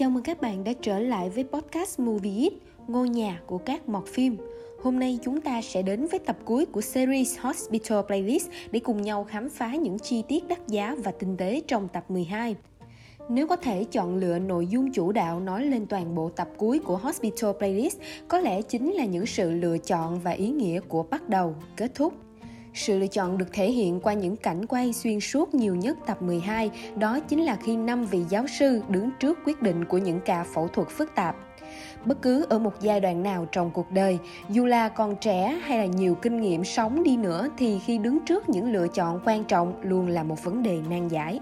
Chào mừng các bạn đã trở lại với podcast Movie It, ngôi nhà của các mọt phim. Hôm nay chúng ta sẽ đến với tập cuối của series Hospital Playlist để cùng nhau khám phá những chi tiết đắt giá và tinh tế trong tập 12. Nếu có thể chọn lựa nội dung chủ đạo nói lên toàn bộ tập cuối của Hospital Playlist, có lẽ chính là những sự lựa chọn và ý nghĩa của bắt đầu, kết thúc. Sự lựa chọn được thể hiện qua những cảnh quay xuyên suốt nhiều nhất tập 12, đó chính là khi năm vị giáo sư đứng trước quyết định của những ca phẫu thuật phức tạp. Bất cứ ở một giai đoạn nào trong cuộc đời, dù là còn trẻ hay là nhiều kinh nghiệm sống đi nữa thì khi đứng trước những lựa chọn quan trọng luôn là một vấn đề nan giải.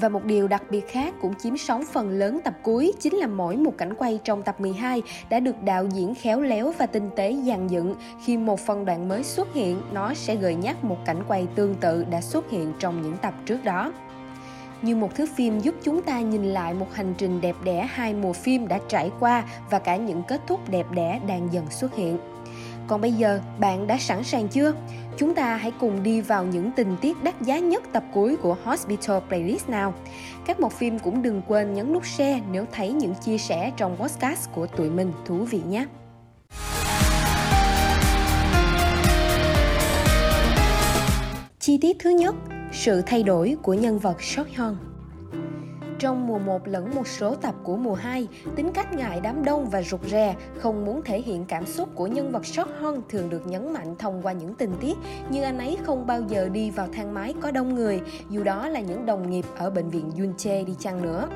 Và một điều đặc biệt khác cũng chiếm sóng phần lớn tập cuối chính là mỗi một cảnh quay trong tập 12 đã được đạo diễn khéo léo và tinh tế dàn dựng. Khi một phân đoạn mới xuất hiện, nó sẽ gợi nhắc một cảnh quay tương tự đã xuất hiện trong những tập trước đó như một thước phim giúp chúng ta nhìn lại một hành trình đẹp đẽ hai mùa phim đã trải qua và cả những kết thúc đẹp đẽ đang dần xuất hiện. Còn bây giờ, bạn đã sẵn sàng chưa? Chúng ta hãy cùng đi vào những tình tiết đắt giá nhất tập cuối của Hospital Playlist nào. Các một phim cũng đừng quên nhấn nút share nếu thấy những chia sẻ trong podcast của tụi mình thú vị nhé. Chi tiết thứ nhất, sự thay đổi của nhân vật Sok Hyun. Trong mùa 1 lẫn một số tập của mùa 2, tính cách ngại đám đông và rụt rè, không muốn thể hiện cảm xúc của nhân vật Shot Hon thường được nhấn mạnh thông qua những tình tiết như anh ấy không bao giờ đi vào thang máy có đông người, dù đó là những đồng nghiệp ở bệnh viện Yunche đi chăng nữa.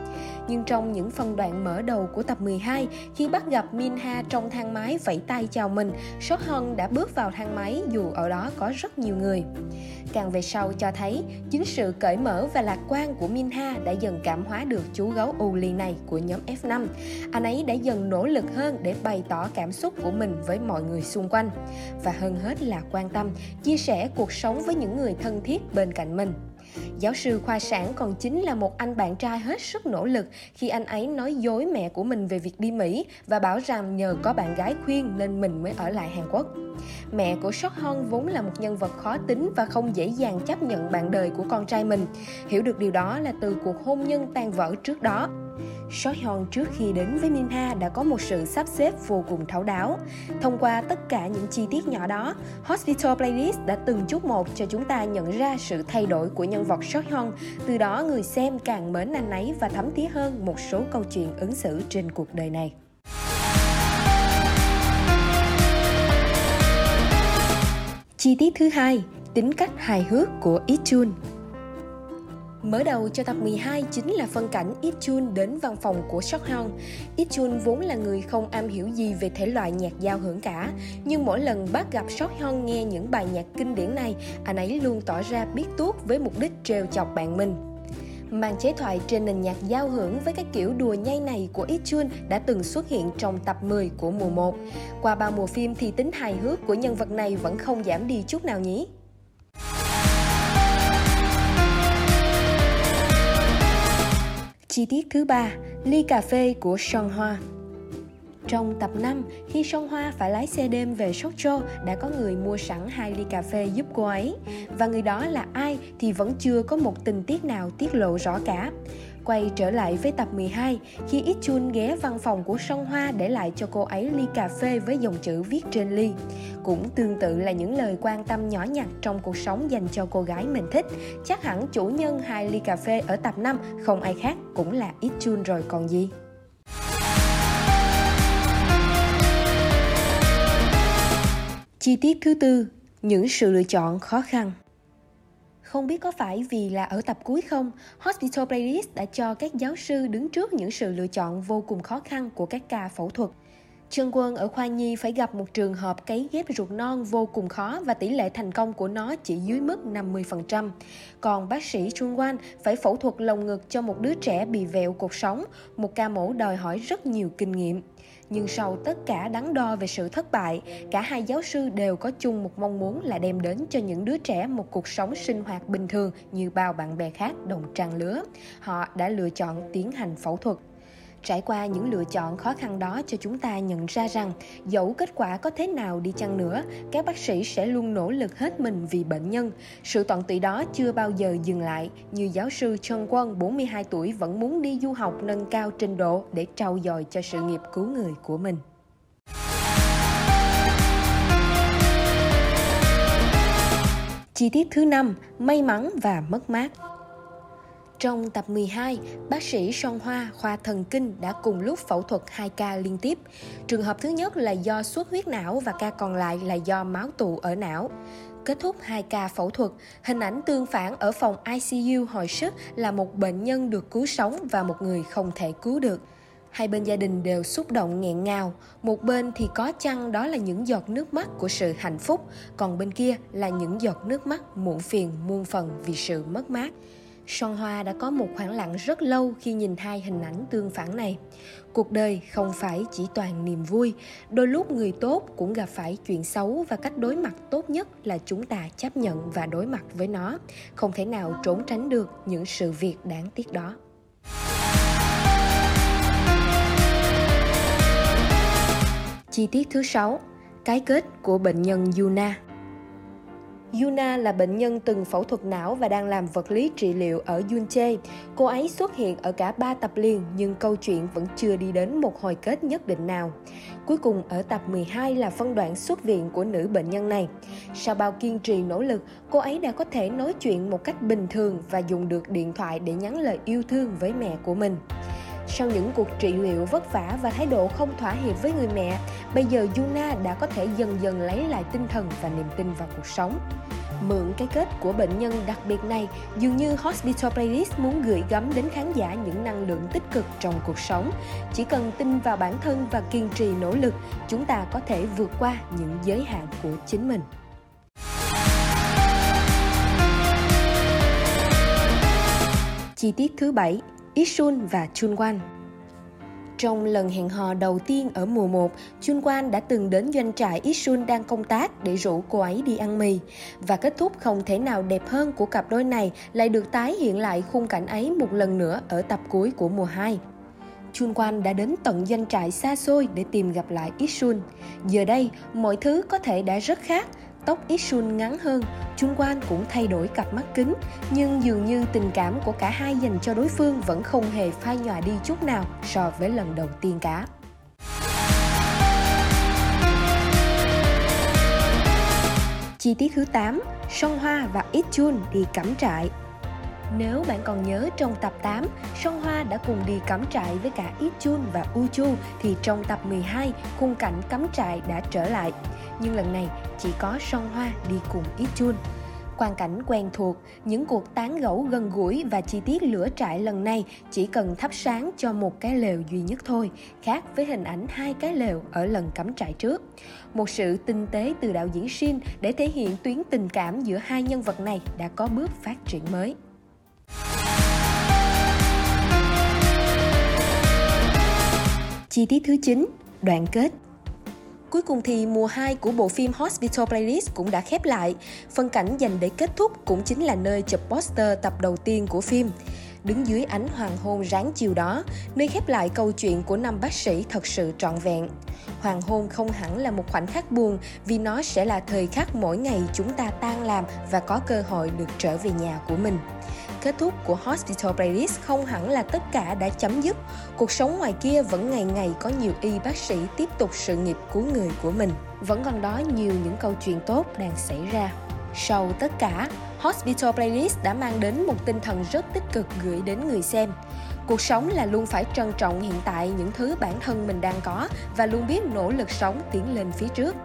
Nhưng trong những phân đoạn mở đầu của tập 12, khi bắt gặp Minha trong thang máy vẫy tay chào mình, Shot Hon đã bước vào thang máy dù ở đó có rất nhiều người. Càng về sau cho thấy, chính sự cởi mở và lạc quan của Minha đã dần cảm hóa được chú gấu Uli này của nhóm F5. Anh ấy đã dần nỗ lực hơn để bày tỏ cảm xúc của mình với mọi người xung quanh. Và hơn hết là quan tâm, chia sẻ cuộc sống với những người thân thiết bên cạnh mình. Giáo sư khoa sản còn chính là một anh bạn trai hết sức nỗ lực khi anh ấy nói dối mẹ của mình về việc đi Mỹ và bảo rằng nhờ có bạn gái khuyên nên mình mới ở lại Hàn Quốc. Mẹ của Sok Hon vốn là một nhân vật khó tính và không dễ dàng chấp nhận bạn đời của con trai mình. Hiểu được điều đó là từ cuộc hôn nhân tan vỡ trước đó. Sohyun trước khi đến với Minha đã có một sự sắp xếp vô cùng thấu đáo. Thông qua tất cả những chi tiết nhỏ đó, Hospital Playlist đã từng chút một cho chúng ta nhận ra sự thay đổi của nhân vật Sohyun. Từ đó người xem càng mến anh ấy và thấm thía hơn một số câu chuyện ứng xử trên cuộc đời này. Chi tiết thứ hai, tính cách hài hước của Ichun. Mở đầu cho tập 12 chính là phân cảnh Ichun đến văn phòng của Hyun. Ichun vốn là người không am hiểu gì về thể loại nhạc giao hưởng cả, nhưng mỗi lần bắt gặp Hyun nghe những bài nhạc kinh điển này, anh ấy luôn tỏ ra biết tuốt với mục đích trêu chọc bạn mình. Màn chế thoại trên nền nhạc giao hưởng với các kiểu đùa nhây này của Ichun đã từng xuất hiện trong tập 10 của mùa 1. Qua ba mùa phim thì tính hài hước của nhân vật này vẫn không giảm đi chút nào nhỉ? Chi tiết thứ ba, ly cà phê của Sean Hoa. Trong tập 5, khi Song Hoa phải lái xe đêm về Sóc Trô, đã có người mua sẵn hai ly cà phê giúp cô ấy. Và người đó là ai thì vẫn chưa có một tình tiết nào tiết lộ rõ cả. Quay trở lại với tập 12, khi Ít Chun ghé văn phòng của Song Hoa để lại cho cô ấy ly cà phê với dòng chữ viết trên ly. Cũng tương tự là những lời quan tâm nhỏ nhặt trong cuộc sống dành cho cô gái mình thích. Chắc hẳn chủ nhân hai ly cà phê ở tập 5 không ai khác cũng là Ít Chun rồi còn gì. Chi tiết thứ tư, những sự lựa chọn khó khăn. Không biết có phải vì là ở tập cuối không, Hospital Playlist đã cho các giáo sư đứng trước những sự lựa chọn vô cùng khó khăn của các ca phẫu thuật. Trương Quân ở khoa nhi phải gặp một trường hợp cấy ghép ruột non vô cùng khó và tỷ lệ thành công của nó chỉ dưới mức 50%. Còn bác sĩ Trương Quan phải phẫu thuật lồng ngực cho một đứa trẻ bị vẹo cột sống, một ca mổ đòi hỏi rất nhiều kinh nghiệm. Nhưng sau tất cả đắn đo về sự thất bại, cả hai giáo sư đều có chung một mong muốn là đem đến cho những đứa trẻ một cuộc sống sinh hoạt bình thường như bao bạn bè khác đồng trang lứa. Họ đã lựa chọn tiến hành phẫu thuật Trải qua những lựa chọn khó khăn đó cho chúng ta nhận ra rằng dẫu kết quả có thế nào đi chăng nữa, các bác sĩ sẽ luôn nỗ lực hết mình vì bệnh nhân. Sự tận tụy đó chưa bao giờ dừng lại, như giáo sư Trần Quân 42 tuổi vẫn muốn đi du học nâng cao trình độ để trau dồi cho sự nghiệp cứu người của mình. Chi tiết thứ năm may mắn và mất mát. Trong tập 12, bác sĩ Son Hoa khoa thần kinh đã cùng lúc phẫu thuật 2 ca liên tiếp. Trường hợp thứ nhất là do xuất huyết não và ca còn lại là do máu tụ ở não. Kết thúc 2 ca phẫu thuật, hình ảnh tương phản ở phòng ICU hồi sức là một bệnh nhân được cứu sống và một người không thể cứu được. Hai bên gia đình đều xúc động nghẹn ngào, một bên thì có chăng đó là những giọt nước mắt của sự hạnh phúc, còn bên kia là những giọt nước mắt muộn phiền muôn phần vì sự mất mát. Son Hoa đã có một khoảng lặng rất lâu khi nhìn hai hình ảnh tương phản này. Cuộc đời không phải chỉ toàn niềm vui, đôi lúc người tốt cũng gặp phải chuyện xấu và cách đối mặt tốt nhất là chúng ta chấp nhận và đối mặt với nó. Không thể nào trốn tránh được những sự việc đáng tiếc đó. Chi tiết thứ 6. Cái kết của bệnh nhân Yuna Yuna là bệnh nhân từng phẫu thuật não và đang làm vật lý trị liệu ở Yunche. Cô ấy xuất hiện ở cả 3 tập liền nhưng câu chuyện vẫn chưa đi đến một hồi kết nhất định nào. Cuối cùng ở tập 12 là phân đoạn xuất viện của nữ bệnh nhân này. Sau bao kiên trì nỗ lực, cô ấy đã có thể nói chuyện một cách bình thường và dùng được điện thoại để nhắn lời yêu thương với mẹ của mình. Sau những cuộc trị liệu vất vả và thái độ không thỏa hiệp với người mẹ, bây giờ Yuna đã có thể dần dần lấy lại tinh thần và niềm tin vào cuộc sống. Mượn cái kết của bệnh nhân đặc biệt này, dường như Hospital Playlist muốn gửi gắm đến khán giả những năng lượng tích cực trong cuộc sống. Chỉ cần tin vào bản thân và kiên trì nỗ lực, chúng ta có thể vượt qua những giới hạn của chính mình. Chi tiết thứ 7, Hishun và Chunwan. Trong lần hẹn hò đầu tiên ở mùa 1, Chunwan đã từng đến doanh trại Isun đang công tác để rủ cô ấy đi ăn mì. Và kết thúc không thể nào đẹp hơn của cặp đôi này lại được tái hiện lại khung cảnh ấy một lần nữa ở tập cuối của mùa 2. Chun đã đến tận doanh trại xa xôi để tìm gặp lại Isun. Giờ đây, mọi thứ có thể đã rất khác, tóc Isun ngắn hơn, Chung Quan cũng thay đổi cặp mắt kính, nhưng dường như tình cảm của cả hai dành cho đối phương vẫn không hề phai nhòa đi chút nào so với lần đầu tiên cả. Chi tiết thứ 8, Song Hoa và Ít Chun đi cắm trại nếu bạn còn nhớ trong tập 8, Song Hoa đã cùng đi cắm trại với cả Ít Chun và U Chu thì trong tập 12, khung cảnh cắm trại đã trở lại. Nhưng lần này chỉ có Song Hoa đi cùng Ít Chun. Quan cảnh quen thuộc, những cuộc tán gẫu gần gũi và chi tiết lửa trại lần này chỉ cần thắp sáng cho một cái lều duy nhất thôi, khác với hình ảnh hai cái lều ở lần cắm trại trước. Một sự tinh tế từ đạo diễn Shin để thể hiện tuyến tình cảm giữa hai nhân vật này đã có bước phát triển mới. Chi tiết thứ 9, đoạn kết Cuối cùng thì mùa 2 của bộ phim Hospital Playlist cũng đã khép lại. Phân cảnh dành để kết thúc cũng chính là nơi chụp poster tập đầu tiên của phim. Đứng dưới ánh hoàng hôn ráng chiều đó, nơi khép lại câu chuyện của năm bác sĩ thật sự trọn vẹn. Hoàng hôn không hẳn là một khoảnh khắc buồn vì nó sẽ là thời khắc mỗi ngày chúng ta tan làm và có cơ hội được trở về nhà của mình kết thúc của Hospital Playlist không hẳn là tất cả đã chấm dứt. Cuộc sống ngoài kia vẫn ngày ngày có nhiều y bác sĩ tiếp tục sự nghiệp cứu người của mình. Vẫn còn đó nhiều những câu chuyện tốt đang xảy ra. Sau tất cả, Hospital Playlist đã mang đến một tinh thần rất tích cực gửi đến người xem. Cuộc sống là luôn phải trân trọng hiện tại những thứ bản thân mình đang có và luôn biết nỗ lực sống tiến lên phía trước.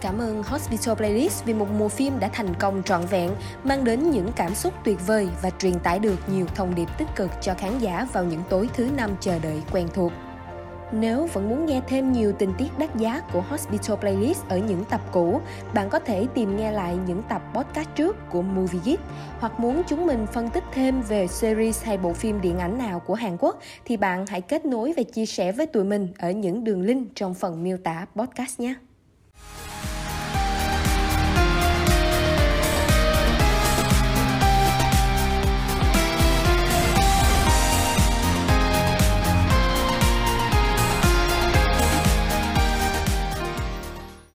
Cảm ơn Hospital Playlist vì một mùa phim đã thành công trọn vẹn, mang đến những cảm xúc tuyệt vời và truyền tải được nhiều thông điệp tích cực cho khán giả vào những tối thứ năm chờ đợi quen thuộc. Nếu vẫn muốn nghe thêm nhiều tình tiết đắt giá của Hospital Playlist ở những tập cũ, bạn có thể tìm nghe lại những tập podcast trước của Movie Geek hoặc muốn chúng mình phân tích thêm về series hay bộ phim điện ảnh nào của Hàn Quốc thì bạn hãy kết nối và chia sẻ với tụi mình ở những đường link trong phần miêu tả podcast nhé.